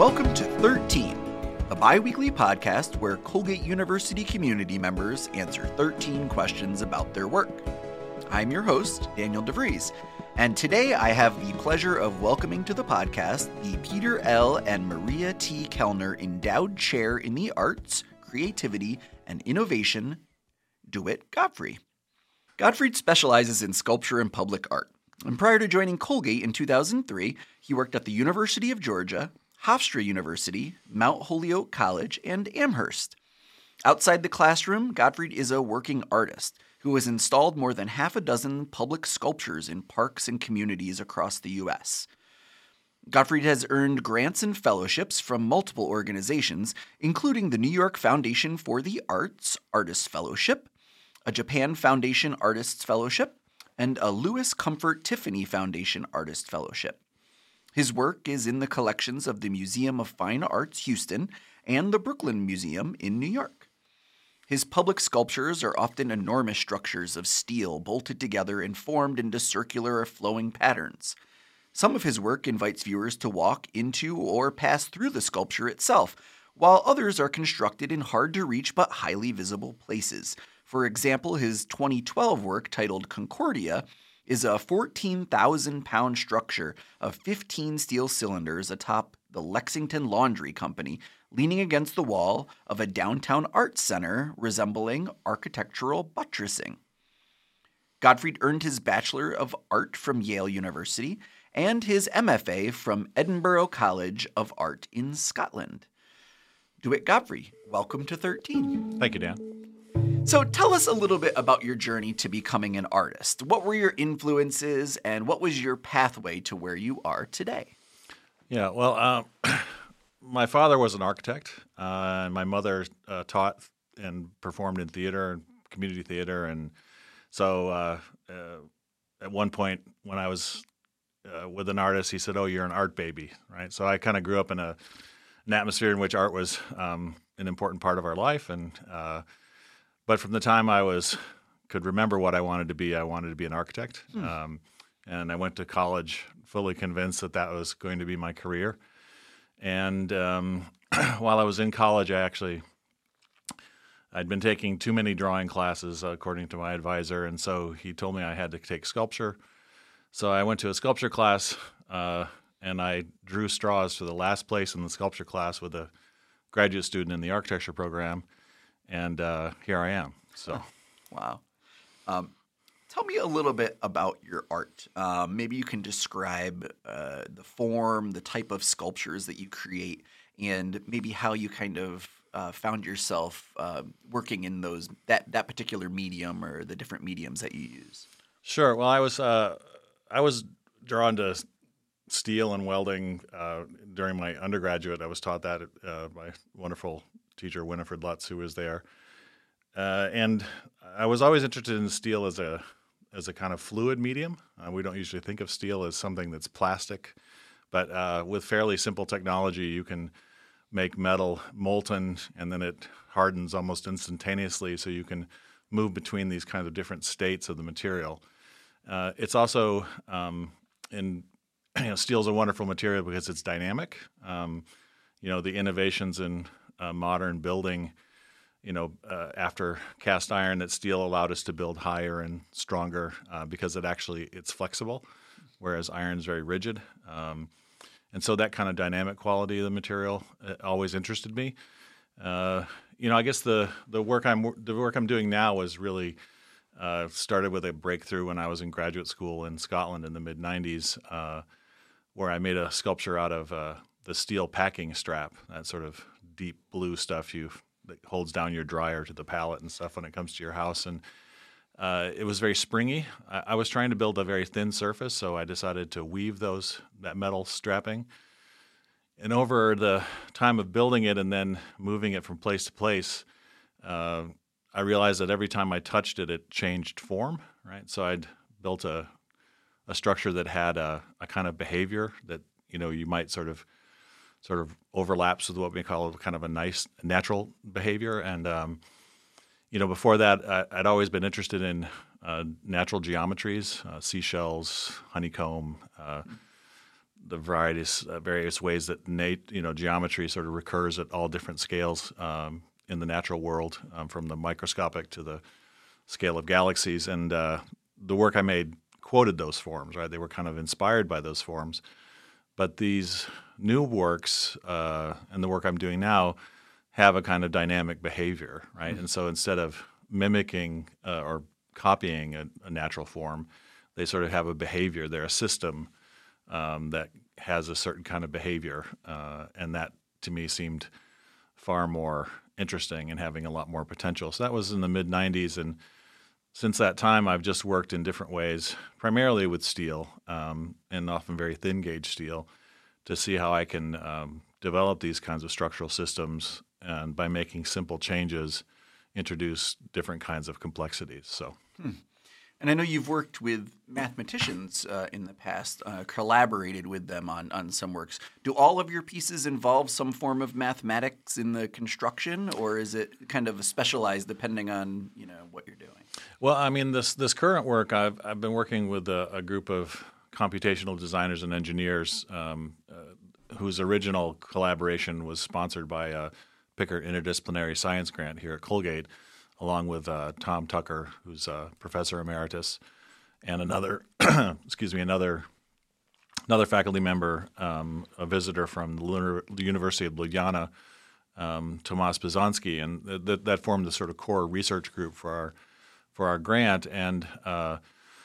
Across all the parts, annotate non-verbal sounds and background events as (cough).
Welcome to 13, a bi weekly podcast where Colgate University community members answer 13 questions about their work. I'm your host, Daniel DeVries, and today I have the pleasure of welcoming to the podcast the Peter L. and Maria T. Kellner Endowed Chair in the Arts, Creativity, and Innovation, DeWitt Godfrey. Gottfried specializes in sculpture and public art. And prior to joining Colgate in 2003, he worked at the University of Georgia, Hofstra University, Mount Holyoke College, and Amherst. Outside the classroom, Godfrey is a working artist who has installed more than half a dozen public sculptures in parks and communities across the U.S. Godfrey has earned grants and fellowships from multiple organizations, including the New York Foundation for the Arts Artist Fellowship, a Japan Foundation Artists Fellowship, and a Louis Comfort Tiffany Foundation Artist Fellowship. His work is in the collections of the Museum of Fine Arts Houston and the Brooklyn Museum in New York. His public sculptures are often enormous structures of steel bolted together and formed into circular or flowing patterns. Some of his work invites viewers to walk into or pass through the sculpture itself, while others are constructed in hard to reach but highly visible places. For example, his 2012 work titled Concordia is a 14,000 pound structure of 15 steel cylinders atop the Lexington Laundry Company, leaning against the wall of a downtown art center resembling architectural buttressing. Godfrey earned his Bachelor of Art from Yale University and his MFA from Edinburgh College of Art in Scotland. DeWitt Godfrey, welcome to 13. Thank you, Dan. So tell us a little bit about your journey to becoming an artist. What were your influences and what was your pathway to where you are today? Yeah, well, uh, (clears throat) my father was an architect, uh, and my mother uh, taught and performed in theater and community theater. And so uh, uh, at one point, when I was uh, with an artist, he said, Oh, you're an art baby, right? So I kind of grew up in a, an atmosphere in which art was um, an important part of our life. And but from the time I was could remember what I wanted to be, I wanted to be an architect. Hmm. Um, and I went to college fully convinced that that was going to be my career. And um, (clears throat) while I was in college, I actually I'd been taking too many drawing classes, according to my advisor, and so he told me I had to take sculpture. So I went to a sculpture class, uh, and I drew straws for the last place in the sculpture class with a graduate student in the architecture program and uh, here I am. So, (laughs) wow. Um, tell me a little bit about your art. Um, maybe you can describe uh, the form, the type of sculptures that you create, and maybe how you kind of uh, found yourself uh, working in those that that particular medium or the different mediums that you use. Sure. Well, I was uh, I was drawn to steel and welding uh, during my undergraduate. I was taught that uh, by wonderful teacher Winifred Lutz, who was there. Uh, and I was always interested in steel as a as a kind of fluid medium. Uh, we don't usually think of steel as something that's plastic, but uh, with fairly simple technology, you can make metal molten and then it hardens almost instantaneously, so you can move between these kinds of different states of the material. Uh, it's also um, in (clears throat) you know, steel is a wonderful material because it's dynamic. Um, you know, the innovations in modern building, you know, uh, after cast iron, that steel allowed us to build higher and stronger uh, because it actually it's flexible, whereas iron is very rigid. Um, and so that kind of dynamic quality of the material uh, always interested me. Uh, you know, I guess the the work I'm the work I'm doing now was really uh, started with a breakthrough when I was in graduate school in Scotland in the mid '90s, where I made a sculpture out of the steel packing strap, that sort of deep blue stuff you that holds down your dryer to the pallet and stuff when it comes to your house. And uh, it was very springy. I, I, was trying to build a very thin surface, so I decided to weave those that metal strapping. And over the time of building it and then moving it from place to place, uh, I realized that every time I touched it, it changed form. Right, so I'd built a a structure that had a, a kind of behavior that you know you might sort of sort of overlaps with what we call kind of a nice natural behavior. And um, you know, before that, I, would always been interested in uh, natural geometries, uh, seashells, honeycomb, uh, the various uh, various ways that nat- you know geometry sort of recurs at all different scales um, in the natural world, um, from the microscopic to the scale of galaxies. And uh, the work I made quoted those forms, right? They were kind of inspired by those forms. But these new works uh, and the work I'm doing now have a kind of dynamic behavior, right? Mm-hmm. And so instead of mimicking uh, or copying a, a, natural form, they sort of have a behavior. They're a system um, that has a certain kind of behavior, uh, and that to me seemed far more interesting and having a lot more potential. So that was in the mid '90s, and since that time, I've just worked in different ways, primarily with steel um, and often very thin gauge steel, to see how I can um, develop these kinds of structural systems and by making simple changes, introduce different kinds of complexities. So. Hmm. And I know you've worked with mathematicians uh, in the past, uh, collaborated with them on, on some works. Do all of your pieces involve some form of mathematics in the construction, or is it kind of specialized depending on you know what you're doing? Well, I mean, this this current work, I've I've been working with a, a group of computational designers and engineers um, uh, whose original collaboration was sponsored by a Picker Interdisciplinary Science Grant here at Colgate along with uh, Tom Tucker, who's a professor emeritus, and another, (clears throat) excuse me, another another faculty member, um, a visitor from the, University of Ljubljana, um, Tomaž Pisanski, and th- th- that formed the sort of core research group for our for our grant. And uh,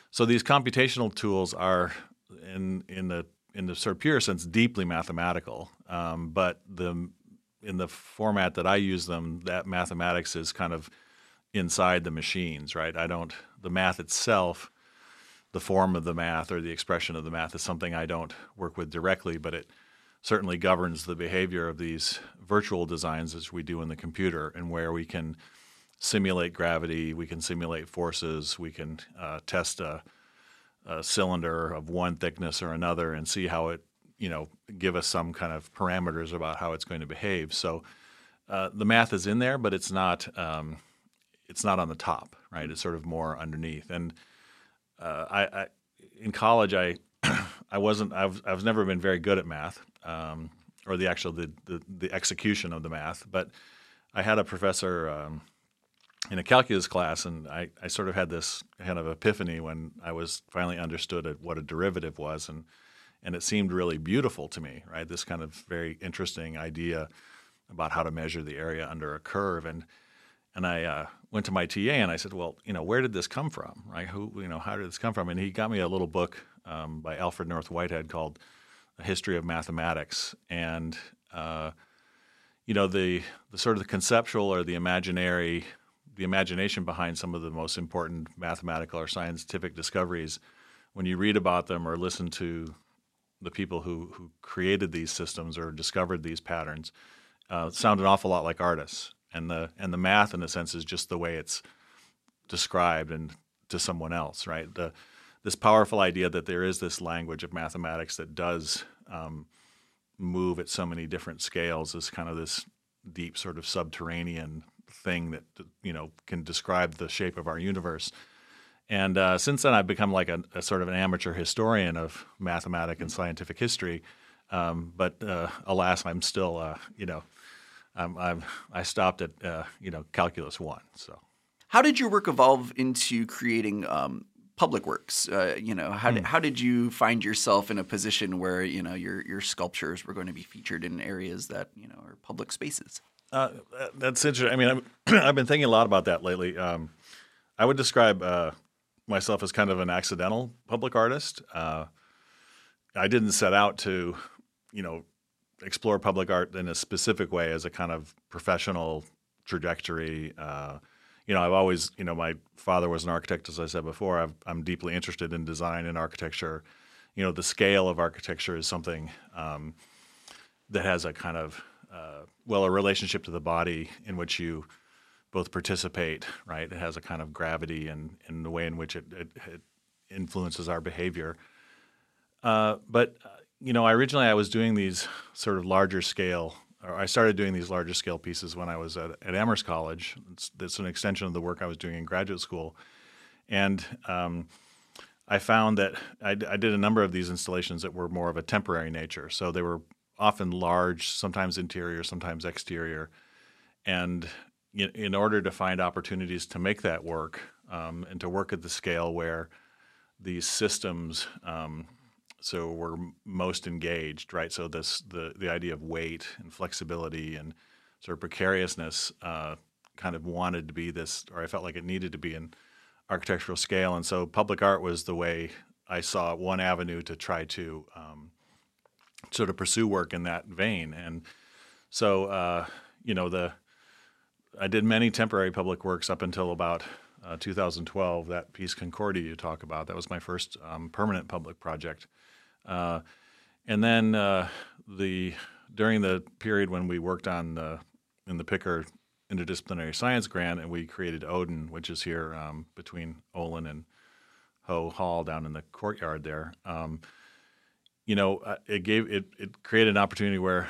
so these computational tools are in in the in the sort of pure sense deeply mathematical, um, but the in the format that I use them, that mathematics is kind of inside the machines, right? I don't, the math itself, the form of the math or the expression of the math is something I don't work with directly, but it certainly governs the behavior of these virtual designs as we do in the computer and where we can simulate gravity, we can simulate forces, we can uh, test a, a cylinder of one thickness or another and see how it, you know, give us some kind of parameters about how it's going to behave. So uh, the math is in there, but it's not. Um, it's not on the top, right? It's sort of more underneath. And uh, I, I, in college, I (clears throat) I wasn't I've I've never been very good at math um, or the actual the, the, the execution of the math, but I had a professor um, in a calculus class, and I, I sort of had this kind of epiphany when I was finally understood what a derivative was, and and it seemed really beautiful to me, right? This kind of very interesting idea about how to measure the area under a curve, and and I uh, went to my TA and I said, "Well, you know, where did this come from? Right? Who, you know, how did this come from?" And he got me a little book um, by Alfred North Whitehead called "A History of Mathematics," and uh, you know, the the sort of the conceptual or the imaginary, the imagination behind some of the most important mathematical or scientific discoveries. When you read about them or listen to the people who who created these systems or discovered these patterns, uh, sound an awful lot like artists and the and the math in a sense is just the way it's described and to someone else, right? The this powerful idea that there is this language of mathematics that does um, move at so many different scales is kind of this deep sort of subterranean thing that you know can describe the shape of our universe. And uh, since then, I've become like a, a, sort of an amateur historian of mathematics and scientific history. Um, but uh, alas, I'm still, uh, you know, um, I've, I stopped at uh, you know calculus one. So, how did your work evolve into creating um, public works? Uh, you know, how did, mm. how did you find yourself in a position where you know your your sculptures were going to be featured in areas that you know are public spaces? Uh, that's interesting. I mean, I've, (clears throat) I've, been thinking a lot about that lately. Um, I would describe uh, myself as kind of an accidental public artist. Uh, I didn't set out to, you know, explore public art in a specific way as a kind of professional trajectory. Uh, you know, I've always, you know, my father was an architect, as I said before. i am deeply interested in design and architecture. You know, the scale of architecture is something um, that has a kind of, uh, well, a relationship to the body in which you both participate, right? It has a kind of gravity and in, in the way in which it, it, it influences our behavior. Uh, but you know, originally I was doing these sort of larger scale, I started doing these larger scale pieces when I was at, at Amherst College. It's, it's an extension of the work I was doing in graduate school. And um, I found that I, I did a number of these installations that were more of a temporary nature. So they were often large, sometimes interior, sometimes exterior. And in, in order to find opportunities to make that work um, and to work at the scale where these systems um, so we're most engaged, right? So this the the idea of weight and flexibility and sort of precariousness uh, kind of wanted to be this, or I felt like it needed to be an architectural scale, and so public art was the way I saw one avenue to try to um, sort of pursue work in that vein, and so uh, you know the I did many temporary public works up until about uh, 2012. That piece Concordia you talk about that was my first um, permanent public project. Uh, and then uh, the during the period when we worked on the in the Picker interdisciplinary science grant, and we created Odin, which is here um, between Olin and Ho Hall down in the courtyard there. Um, you know, uh, it gave it it created an opportunity where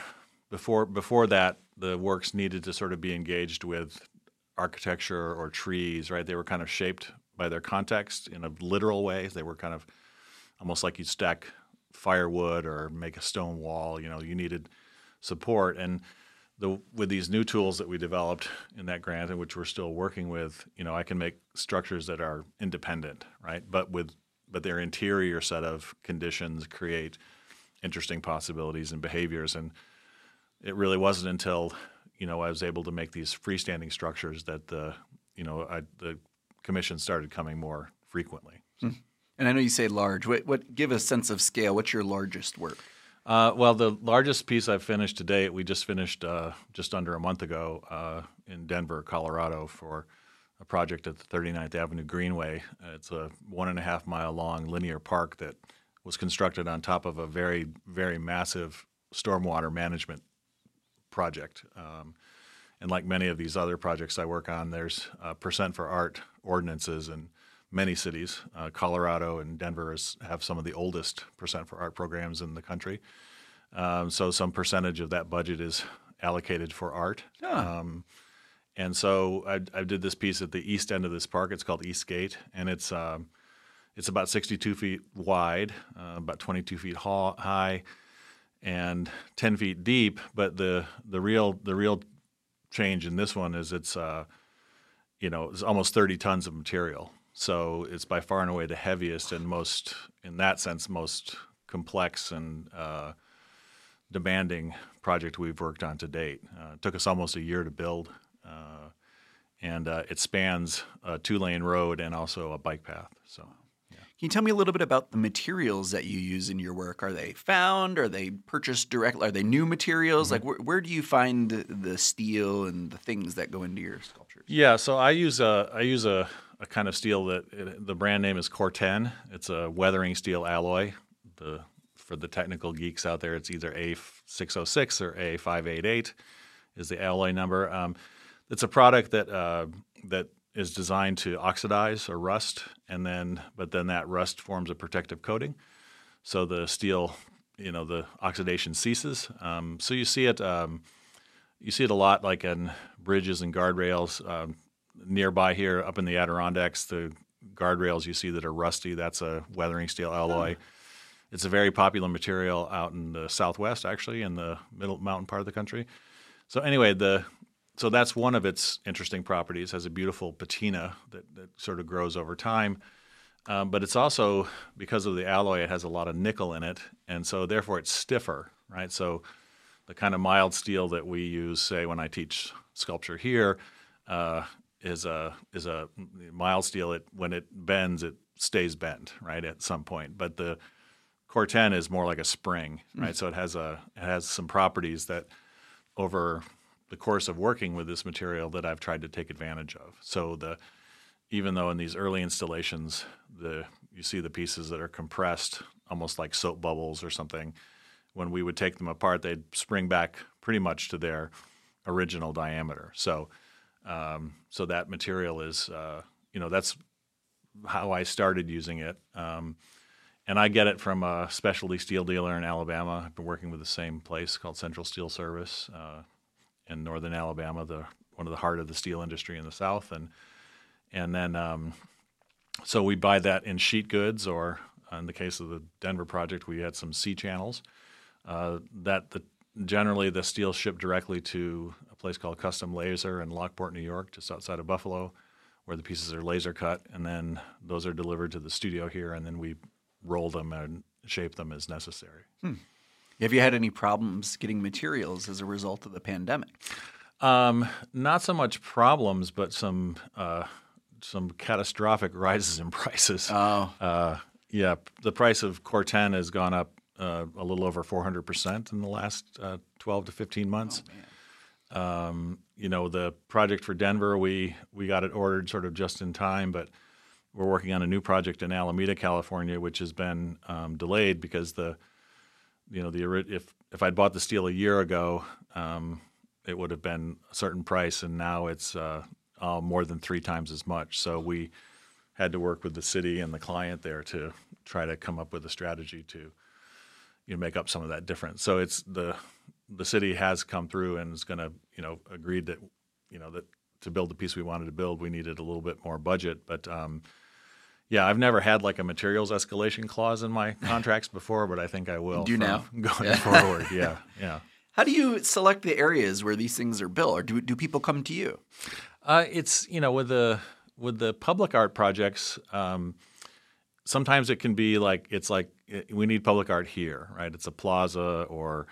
before before that the works needed to sort of be engaged with architecture or trees, right? They were kind of shaped by their context in a literal way. They were kind of almost like you stack firewood or make a stone wall. You know, you needed support. And the, with these new tools that we developed in that grant, and which we're still working with, you know, I can make structures that are independent, right? But with but their interior set of conditions create interesting possibilities and behaviors. And it really wasn't until you know I was able to make these freestanding structures that the you know I, the commission started coming more frequently. Mm. And I know you say large. What, what give a sense of scale? What's your largest work? Uh, well, the largest piece I've finished to date, we just finished uh, just under a month ago uh, in Denver, Colorado, for a project at the 39th Avenue Greenway. It's a one and a half mile long linear park that was constructed on top of a very, very massive stormwater management project. Um, and like many of these other projects I work on, there's percent for art ordinances and many cities. Uh, Colorado and Denver is, have some of the oldest percent for art programs in the country. Um, so some percentage of that budget is allocated for art. Um, and so I, I, did this piece at the east end of this park. It's called East Gate, and it's um, it's about 62 feet wide, uh, about 22 feet high, and 10 feet deep. But the the real the real change in this one is it's uh, you know it's almost 30 tons of material. So it's by far and away the heaviest and most, in that sense, most complex and uh, demanding project we've worked on to date. Uh, it took us almost a year to build, uh, and uh, it spans a two-lane road and also a bike path. So. Can you tell me a little bit about the materials that you use in your work? Are they found? Are they purchased directly? Are they new materials? Mm-hmm. Like, where, where, do you find the steel and the things that go into your sculptures? Yeah, so I use a I use a a kind of steel that it, the brand name is Corten. It's a weathering steel alloy. The for the technical geeks out there, it's either A606 or A588 is the alloy number. Um, it's a product that uh, that is designed to oxidize or rust, and then but then that rust forms a protective coating, so the steel, you know, the oxidation ceases. Um, so you see it. Um, you see it a lot, like in bridges and guardrails. Um, nearby here, up in the Adirondacks, the guardrails you see that are rusty, that's a weathering steel alloy. Oh. It's a very popular material out in the Southwest, actually, in the middle mountain part of the country. So anyway, the so that's one of its interesting properties. Has a beautiful patina that, that sort of grows over time. Um, but it's also because of the alloy, it has a lot of nickel in it, and so therefore it's stiffer, right? So the kind of mild steel that we use, say, when I teach sculpture here, uh, is a is a mild steel. It when it bends, it stays bent right at some point. But the Corten is more like a spring, right? Mm. So it has a it has some properties that over the course of working with this material that I've tried to take advantage of. So the even though in these early installations the you see the pieces that are compressed almost like soap bubbles or something, when we would take them apart, they'd spring back pretty much to their original diameter. So um, so that material is, uh, you know, that's how I started using it. Um, and I get it from a specialty steel dealer in Alabama. I've been working with the same place called Central Steel Service uh, in northern Alabama, the one of the heart of the steel industry in the South. And and then um, So we buy that in sheet goods, or in the case of the Denver project, we had some C channels. Uh, that the generally the steel shipped directly to a place called Custom Laser in Lockport, New York, just outside of Buffalo, where the pieces are laser cut, and then those are delivered to the studio here, and then we roll them and shape them as necessary. Hmm. Have you had any problems getting materials as a result of the pandemic? Um, not so much problems, but some uh, some catastrophic (laughs) rises in prices. Oh, uh, yeah. The price of Corten has gone up uh, a little over 400 percent in the last uh, 12 to 15 months. Oh, um, you know, the project for Denver, we we got it ordered sort of just in time, but we're working on a new project in Alameda, California, which has been um, delayed because the you know the if if I'd bought the steel a year ago, um, it would have been a certain price, and now it's uh, uh, more than three times as much. So we had to work with the city and the client there to try to come up with a strategy to you know make up some of that difference. So it's the the city has come through and is going to you know agreed that you know that to build the piece we wanted to build, we needed a little bit more budget, but um, yeah, I've never had like a materials escalation clause in my (laughs) contracts before, but I think I will. Do now (laughs) going forward? Yeah, (laughs) yeah. How do you select the areas where these things are built, or do do people come to you? Uh, it's you know with the with the public art projects, um, sometimes it can be like it's like we need public art here, right? It's a plaza or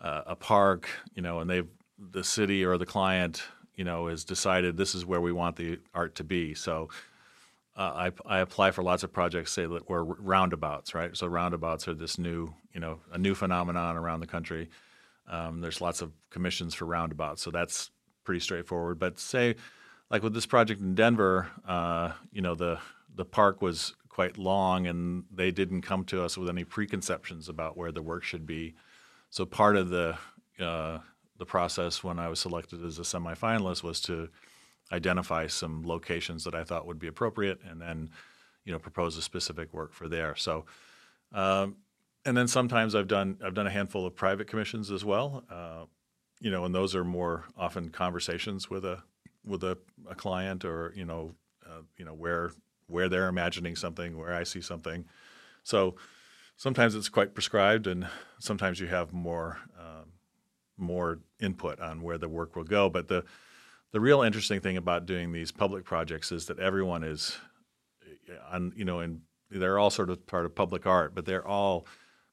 uh, a park, you know, and they've the city or the client, you know, has decided this is where we want the art to be. So uh, I, I, apply for lots of projects, say that we're roundabouts, right? So roundabouts are this new, you know, a new phenomenon around the country. Um, there's lots of commissions for roundabouts, so that's pretty straightforward. But say, like with this project in Denver, uh, you know, the the park was quite long, and they didn't come to us with any preconceptions about where the work should be. So part of the uh, the process when I was selected as a semifinalist was to identify some locations that I thought would be appropriate, and then you know propose a specific work for there. So, um, and then sometimes I've done I've done a handful of private commissions as well. Uh, you know, and those are more often conversations with a with a, a client or you know uh, you know where where they're imagining something, where I see something. So sometimes it's quite prescribed, and sometimes you have more um, more input on where the work will go. But the the real interesting thing about doing these public projects is that everyone is, on you know, and they're all sort of part of public art, but they're all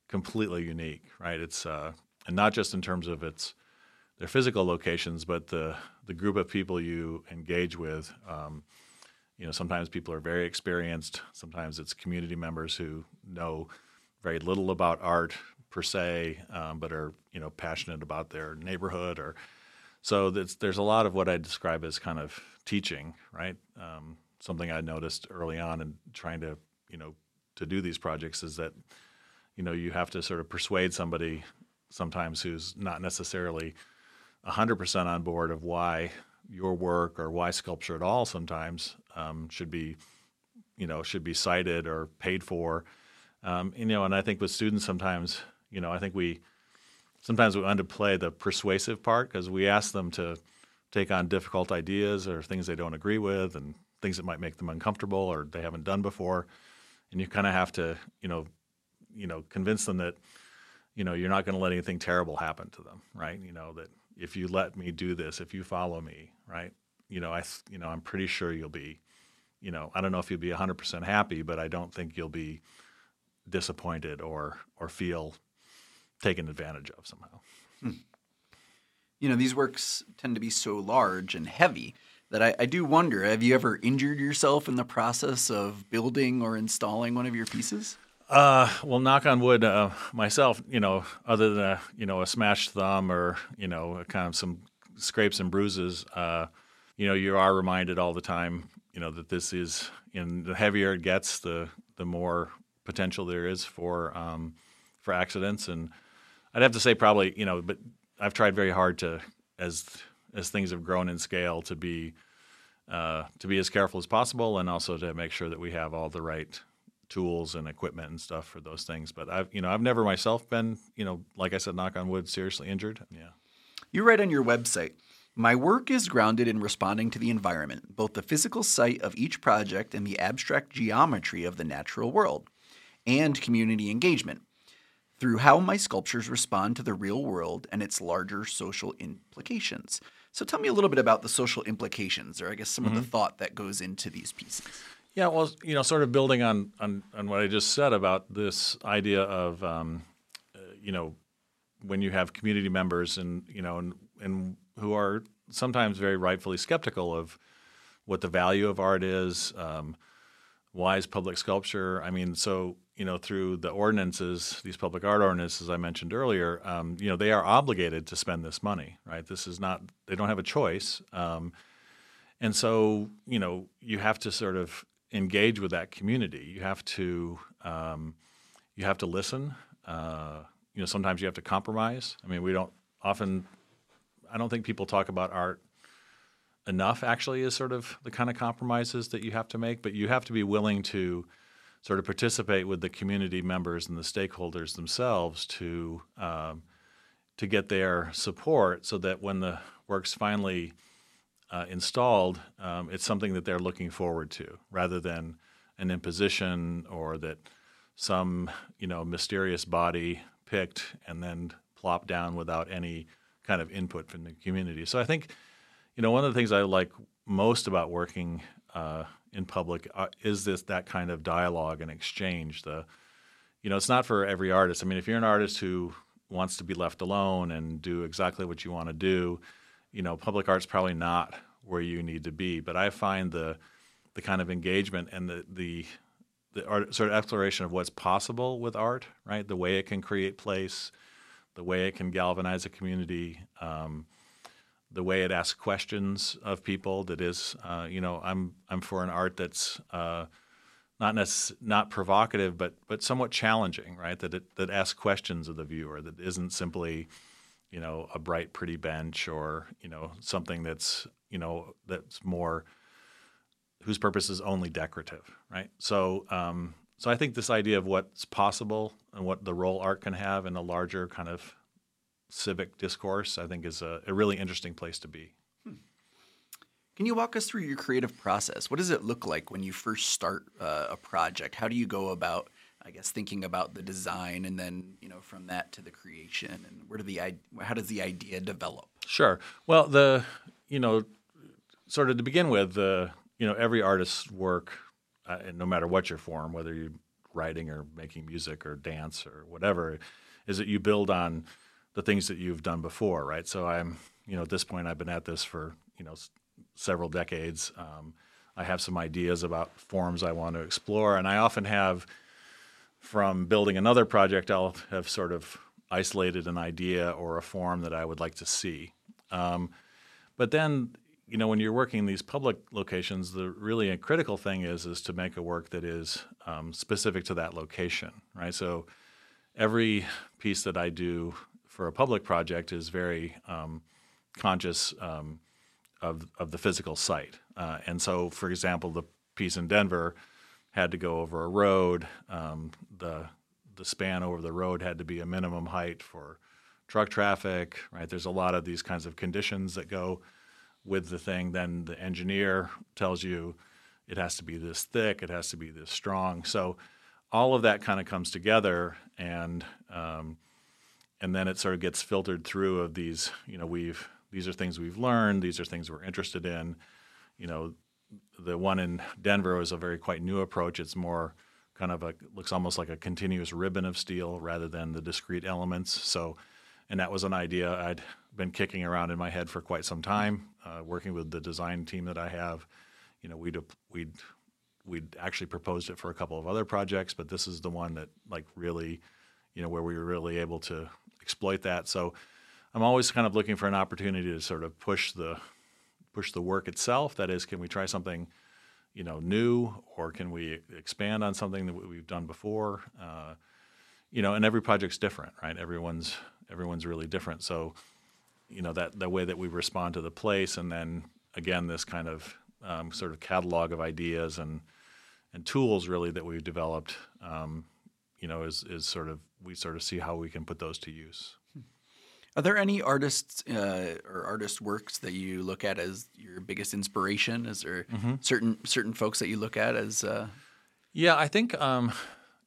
completely unique, right? It's uh, and not just in terms of its their physical locations, but the the group of people you engage with. Um, you know, sometimes people are very experienced. Sometimes it's community members who know very little about art per se, um, but are you know passionate about their neighborhood or so there's a lot of what I describe as kind of teaching, right? Um, something I noticed early on in trying to, you know, to do these projects is that, you know, you have to sort of persuade somebody sometimes who's not necessarily 100% on board of why your work or why sculpture at all sometimes um, should be, you know, should be cited or paid for. Um, you know, and I think with students sometimes, you know, I think we – sometimes we underplay the persuasive part because we ask them to take on difficult ideas or things they don't agree with and things that might make them uncomfortable or they haven't done before and you kind of have to you know you know convince them that you know you're not going to let anything terrible happen to them right you know that if you let me do this if you follow me right you know i you know i'm pretty sure you'll be you know i don't know if you'll be 100% happy but i don't think you'll be disappointed or or feel taken advantage of somehow. Hmm. You know, these works tend to be so large and heavy that I, I, do wonder have you ever injured yourself in the process of building or installing one of your pieces? Uh, well, knock on wood, uh, myself, you know, other than a, you know a smashed thumb or you know kind of some scrapes and bruises, uh, you know, you are reminded all the time, you know, that this is, in the heavier it gets, the the more potential there is for um, for accidents. And I'd have to say probably you know, but I've tried very hard to as as things have grown in scale to be uh, to be as careful as possible and also to make sure that we have all the right tools and equipment and stuff for those things. But I've you know I've never myself been you know like I said knock on wood seriously injured. Yeah. You write on your website My work is grounded in responding to the environment, both the physical site of each project and the abstract geometry of the natural world, and community engagement through how my sculptures respond to the real world and its larger social implications. So tell me a little bit about the social implications, or I guess some mm-hmm. of the thought that goes into these pieces. Yeah, well, you know, sort of building on on, on what I just said about this idea of, um, uh, you know, when you have community members and you know, and, and who are sometimes very rightfully skeptical of what the value of art is. Um, why is public sculpture? I mean, so you know, through the ordinances, these public art ordinances I mentioned earlier, um, you know, they are obligated to spend this money, right? This is not, they don't have a choice. Um, and so, you know, you have to sort of engage with that community. You have to, um, you have to listen. Uh, you know, sometimes you have to compromise. I mean, we don't often, I don't think people talk about art enough actually is sort of the kind of compromises that you have to make, but you have to be willing to, sort of participate with the community members and the stakeholders themselves to um, to get their support, so that when the work's finally uh, installed, um, it's something that they're looking forward to, rather than an imposition or that some you know mysterious body picked and then plopped down without any kind of input from the community. So I think you know one of the things I like most about working uh, in public uh, is this that kind of dialogue and exchange the you know it's not for every artist i mean if you're an artist who wants to be left alone and do exactly what you want to do you know public art's probably not where you need to be but i find the the kind of engagement and the the the art, sort of exploration of what's possible with art right the way it can create place the way it can galvanize a community um, the way it asks questions of people. That is, uh, you know, I'm I'm for an art that's uh, not necess- not provocative, but but somewhat challenging, right? That it that asks questions of the viewer. That isn't simply, you know, a bright, pretty bench or you know something that's you know that's more whose purpose is only decorative, right? So. Um, so I think this idea of what's possible and what the role art can have in a larger kind of civic discourse, I think is a, a really interesting place to be. Hmm. Can you walk us through your creative process? What does it look like when you first start uh, a project? How do you go about, I guess, thinking about the design and then you know from that to the creation, and where do the how does the idea develop? Sure. Well, the you know, sort of to begin with, the you know every artist's work, uh, no matter what your form, whether you're writing or making music or dance or whatever, is that you build on the things that you've done before, right? So I'm, you know, at this point, I've been at this for, you know, s- several decades. Um, I have some ideas about forms I want to explore, and I often have, from building another project, I'll have sort of isolated an idea or a form that I would like to see. Um, but then, you know, when you're working in these public locations, the really critical thing is is to make a work that is um, specific to that location, right? So every piece that I do for a public project is very um, conscious um, of of the physical site. Uh, and so, for example, the piece in Denver had to go over a road. Um, the the span over the road had to be a minimum height for truck traffic. Right? There's a lot of these kinds of conditions that go with the thing. Then the engineer tells you it has to be this thick, it has to be this strong. So all of that kind of comes together and um, and then it sort of gets filtered through of these you know we've these are things we've learned these are things we're interested in you know the one in denver was a very quite new approach. It's more kind of a looks almost like a continuous ribbon of steel rather than the discrete elements. So and that was an idea i'd been kicking around in my head for quite some time uh, working with the design team that i have. You know we'd we'd we'd actually proposed it for a couple of other projects but this is the one that like really you know where we were really able to exploit that. So I'm always kind of looking for an opportunity to sort of push the push the work itself. That is, can we try something you know new, or can we expand on something that we've done before? Uh, you know, and every project's different, right? Everyone's everyone's really different. So you know that the way that we respond to the place, and then again this kind of um, sort of catalog of ideas and and tools really that we've developed. Um, you know, is is sort of we sort of see how we can put those to use. Are there any artists uh, or artist works that you look at as your biggest inspiration? Is there mm-hmm. certain certain folks that you look at as? Uh... Yeah, I think um,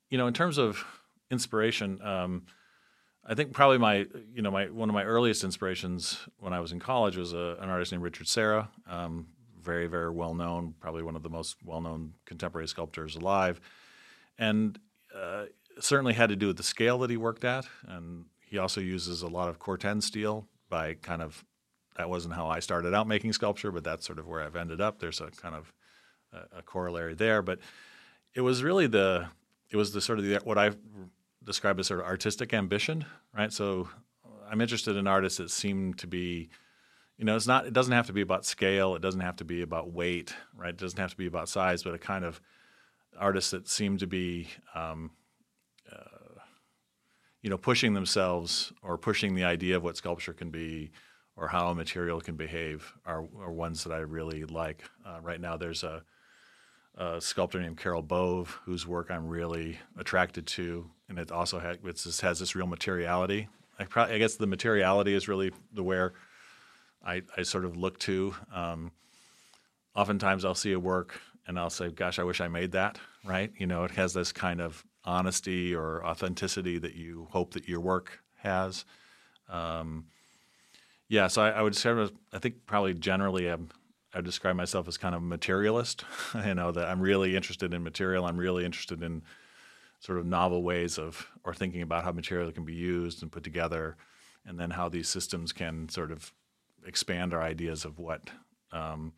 you know in terms of inspiration. Um, I think probably my, you know, my one of my earliest inspirations when I was in college was a, an artist named Richard Serra, um, very very well known, probably one of the most well known contemporary sculptors alive, and uh, certainly had to do with the scale that he worked at, and he also uses a lot of Corten steel by kind of that wasn't how I started out making sculpture, but that's sort of where I've ended up. There's a kind of a, a corollary there, but it was really the it was the sort of the, what I describe as sort of artistic ambition, right? So I'm interested in artists that seem to be, you know, it's not. It doesn't have to be about scale. It doesn't have to be about weight, right? It doesn't have to be about size, but a kind of artists that seem to be, um, uh, you know, pushing themselves or pushing the idea of what sculpture can be or how a material can behave are, are ones that I really like. Uh, right now, there's a a sculptor named Carol Bove, whose work I'm really attracted to, and it also has, it has this real materiality. I, probably, I, guess the materiality is really the where I, I sort of look to. Um, oftentimes, I'll see a work and I'll say, "Gosh, I wish I made that." Right? You know, it has this kind of honesty or authenticity that you hope that your work has. Um, yeah, so I, I would say I think probably generally I'm I describe myself as kind of materialist. (laughs) you know that I'm really interested in material. I'm really interested in sort of novel ways of or thinking about how material can be used and put together, and then how these systems can sort of expand our ideas of what um,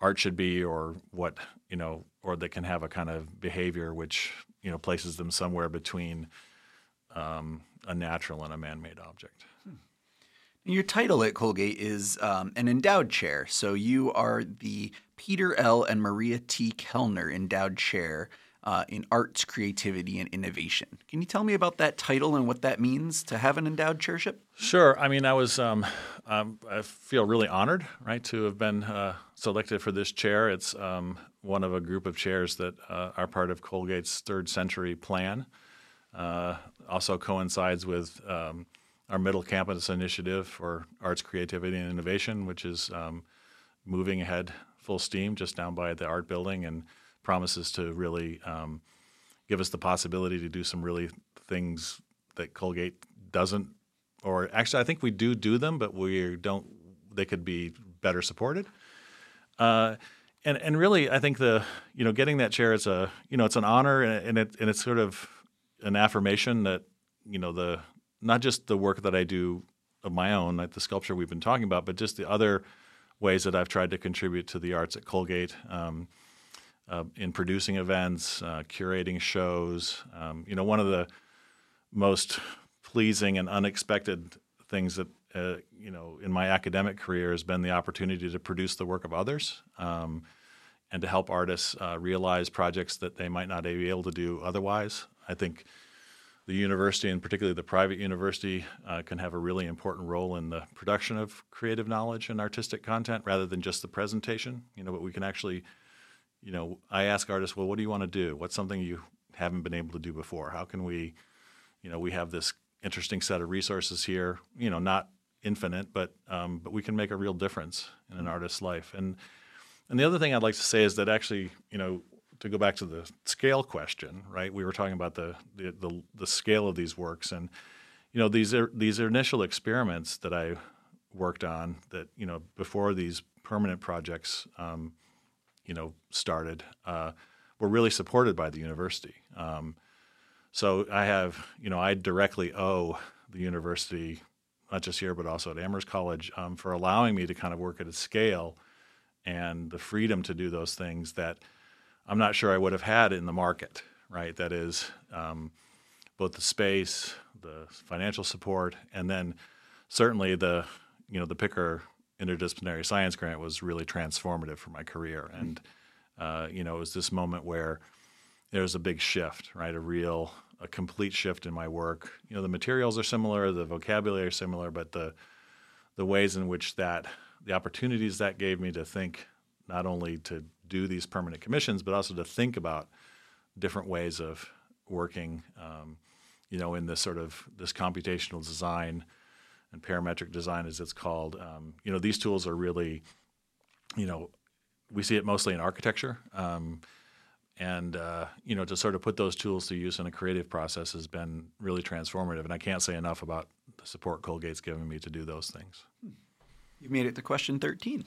art should be, or what you know, or that can have a kind of behavior which you know places them somewhere between um, a natural and a man-made object. Hmm. Your title at Colgate is um, an endowed chair. So you are the Peter L. and Maria T. Kellner Endowed Chair uh, in Arts, Creativity, and Innovation. Can you tell me about that title and what that means to have an endowed chairship? Sure. I mean, I was, um, um, I feel really honored, right, to have been uh, selected for this chair. It's um, one of a group of chairs that uh, are part of Colgate's third century plan. Uh, also coincides with um, our middle campus initiative for arts, creativity, and innovation, which is um, moving ahead full steam just down by the art building and promises to really um, give us the possibility to do some really things that Colgate doesn't, or actually, I think we do do them, but we don't. They could be better supported. Uh, and and really, I think the you know getting that chair is a you know it's an honor and, it and it's sort of an affirmation that you know the not just the work that I do of my own, like the sculpture we've been talking about, but just the other ways that I've tried to contribute to the arts at Colgate um, uh, in producing events, uh, curating shows. Um, you know, one of the most pleasing and unexpected things that uh, you know in my academic career has been the opportunity to produce the work of others um, and to help artists uh, realize projects that they might not be able to do otherwise. I think the university, and particularly the private university, uh, can have a really important role in the production of creative knowledge and artistic content rather than just the presentation. You know, but we can actually, you know, I ask artists, well, what do you want to do? What's something you haven't been able to do before? How can we, you know, we have this interesting set of resources here. You know, not infinite, but um, but we can make a real difference in an artist's life. And and the other thing I'd like to say is that actually, you know, to go back to the scale question, right? We were talking about the the, the, the scale of these works, and you know these are these are initial experiments that I worked on that you know before these permanent projects, um, you know, started uh, were really supported by the university. Um, so I have you know I directly owe the university not just here but also at Amherst College um, for allowing me to kind of work at a scale and the freedom to do those things that I'm not sure I would have had in the market, right? That is um, both the space, the financial support, and then certainly the you know the Picker interdisciplinary science grant was really transformative for my career, and uh, you know it was this moment where there was a big shift, right? A real, a complete shift in my work. You know, the materials are similar, the vocabulary is similar, but the the ways in which that the opportunities that gave me to think not only to do these permanent commissions, but also to think about different ways of working, um, you know, in this sort of this computational design and parametric design, as it's called. Um, you know, these tools are really, you know, we see it mostly in architecture. Um, and uh, you know, to sort of put those tools to use in a creative process has been really transformative. And I can't say enough about the support Colgate's given me to do those things. You made it to question 13.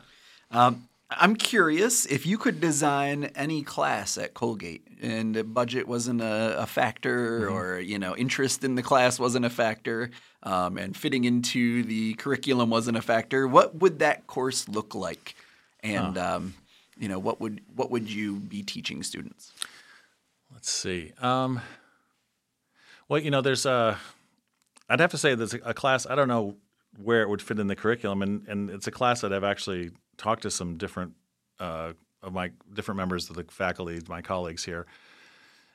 (laughs) um, I'm curious if you could design any class at Colgate and budget wasn't a, a factor mm-hmm. or you know interest in the class wasn't a factor um, and fitting into the curriculum wasn't a factor, what would that course look like? And huh. um, you know what would what would you be teaching students? Let's see. Um, well, you know, there's a. I'd have to say there's a, a class. I don't know where it would fit in the curriculum, and and it's a class that I've actually talked to some different uh, of my different members of the faculty, my colleagues here,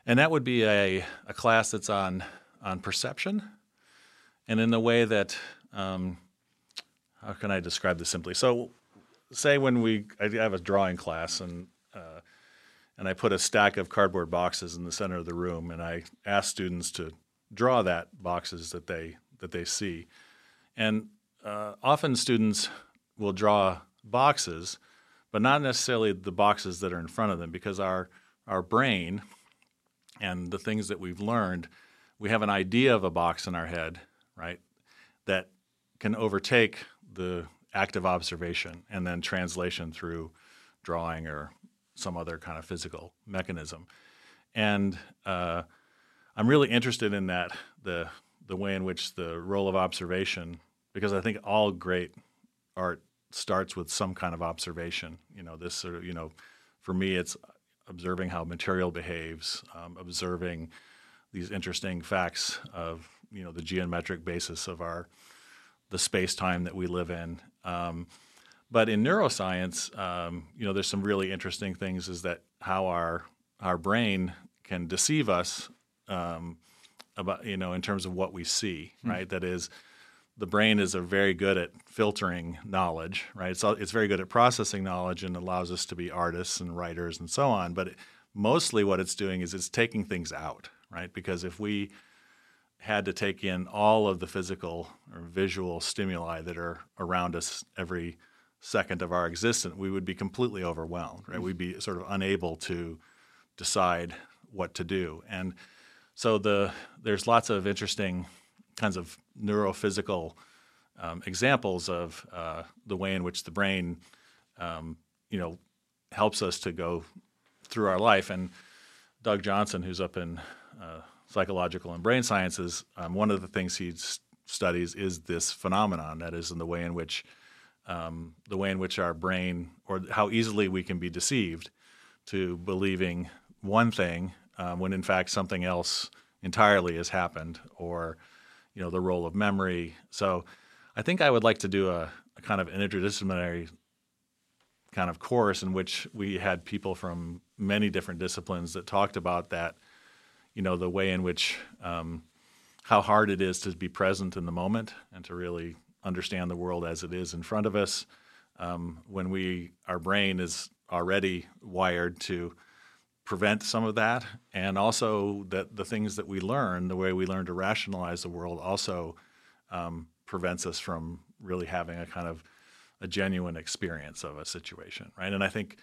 and that would be a, a class that's on on perception, and in the way that um, how can I describe this simply? So, say when we I have a drawing class and uh, and I put a stack of cardboard boxes in the center of the room, and I ask students to draw that boxes that they that they see, and uh, often students will draw boxes, but not necessarily the boxes that are in front of them because our our brain and the things that we've learned, we have an idea of a box in our head, right? That can overtake the active observation and then translation through drawing or some other kind of physical mechanism. And uh, I'm really interested in that the the way in which the role of observation, because I think all great art starts with some kind of observation. You know, this sort of, you know, for me, it's observing how material behaves, um, observing these interesting facts of, you know, the geometric basis of our, the space time that we live in. Um, but in neuroscience, um, you know, there's some really interesting things is that how our, our brain can deceive us um, about, you know, in terms of what we see, mm-hmm. right? That is, the brain is a very good at filtering knowledge, right? It's, it's very good at processing knowledge and allows us to be artists and writers and so on. But it, mostly what it's doing is it's taking things out, right? Because if we had to take in all of the physical or visual stimuli that are around us every second of our existence, we would be completely overwhelmed, right? Mm-hmm. We'd be sort of unable to decide what to do. And so the there's lots of interesting kinds of neurophysical um, examples of uh, the way in which the brain, um, you know, helps us to go through our life. And Doug Johnson, who's up in uh, psychological and brain sciences, um, one of the things he studies is this phenomenon. That is, in the way in which um, the way in which our brain, or how easily we can be deceived to believing one thing um, when in fact something else entirely has happened, or you know the role of memory. So I think I would like to do a, a kind of interdisciplinary kind of course in which we had people from many different disciplines that talked about that, you know, the way in which um, how hard it is to be present in the moment and to really understand the world as it is in front of us. Um, when we our brain is already wired to prevent some of that, and also that the things that we learn, the way we learn to rationalize the world, also um, prevents us from really having a kind of a genuine experience of a situation, right? And I think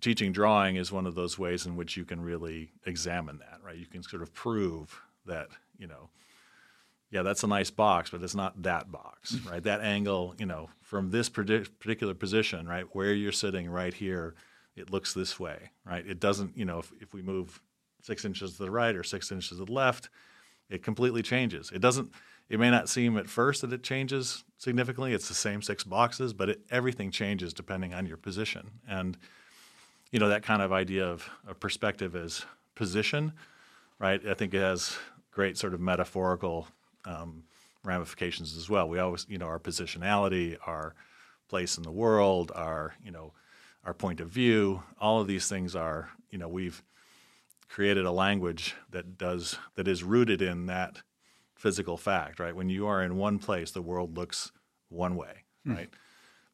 teaching drawing is one of those ways in which you can really examine that, right? You can sort of prove that, you know, yeah, that's a nice box, but it's not that box, right? that angle, you know, from this particular position, right, where you're sitting right here it looks this way, right? It doesn't, you know, if, if we move six inches to the right or six inches to the left, it completely changes. It doesn't, it may not seem at first that it changes significantly. It's the same six boxes, but it, everything changes depending on your position. And, you know, that kind of idea of, perspective as position, right? I think it has great sort of metaphorical um, ramifications as well. We always, you know, our positionality, our place in the world, our, you know, our point of view. All of these things are, you know, we've created a language that does that is rooted in that physical fact, right? When you are in one place, the world looks one way, mm. right?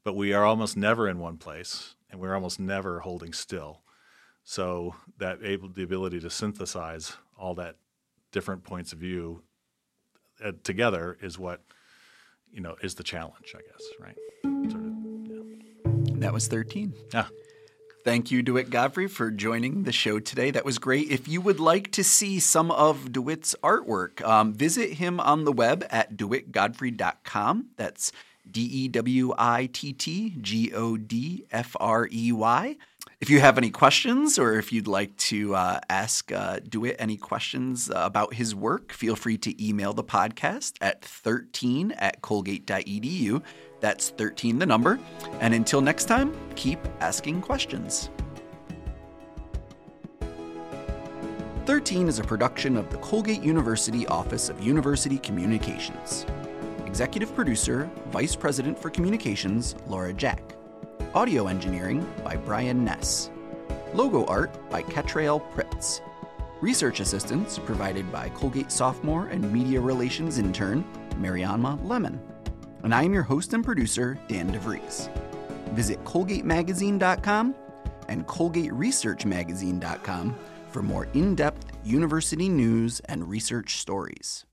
But we are almost never in one place, and we're almost never holding still. So that able the ability to synthesize all that different points of view uh, together is what you know, is the challenge, I guess, right? Sort of. That was 13. Yeah. Thank you, DeWitt Godfrey, for joining the show today. That was great. If you would like to see some of DeWitt's artwork, um, visit him on the web at dewittgodfrey.com. That's D E W I T T G O D F R E Y. If you have any questions or if you'd like to uh, ask uh, DeWitt any questions uh, about his work, feel free to email the podcast at 13 at colgate.edu. That's 13 the number. And until next time, keep asking questions. 13 is a production of the Colgate University Office of University Communications. Executive producer, Vice President for Communications, Laura Jack. Audio engineering by Brian Ness. Logo art by Ketrail Pritz. Research assistance provided by Colgate sophomore and media relations intern, Mariama Lemon and I am your host and producer, Dan DeVries. Visit ColgateMagazine.com and ColgateResearchMagazine.com for more in depth university news and research stories.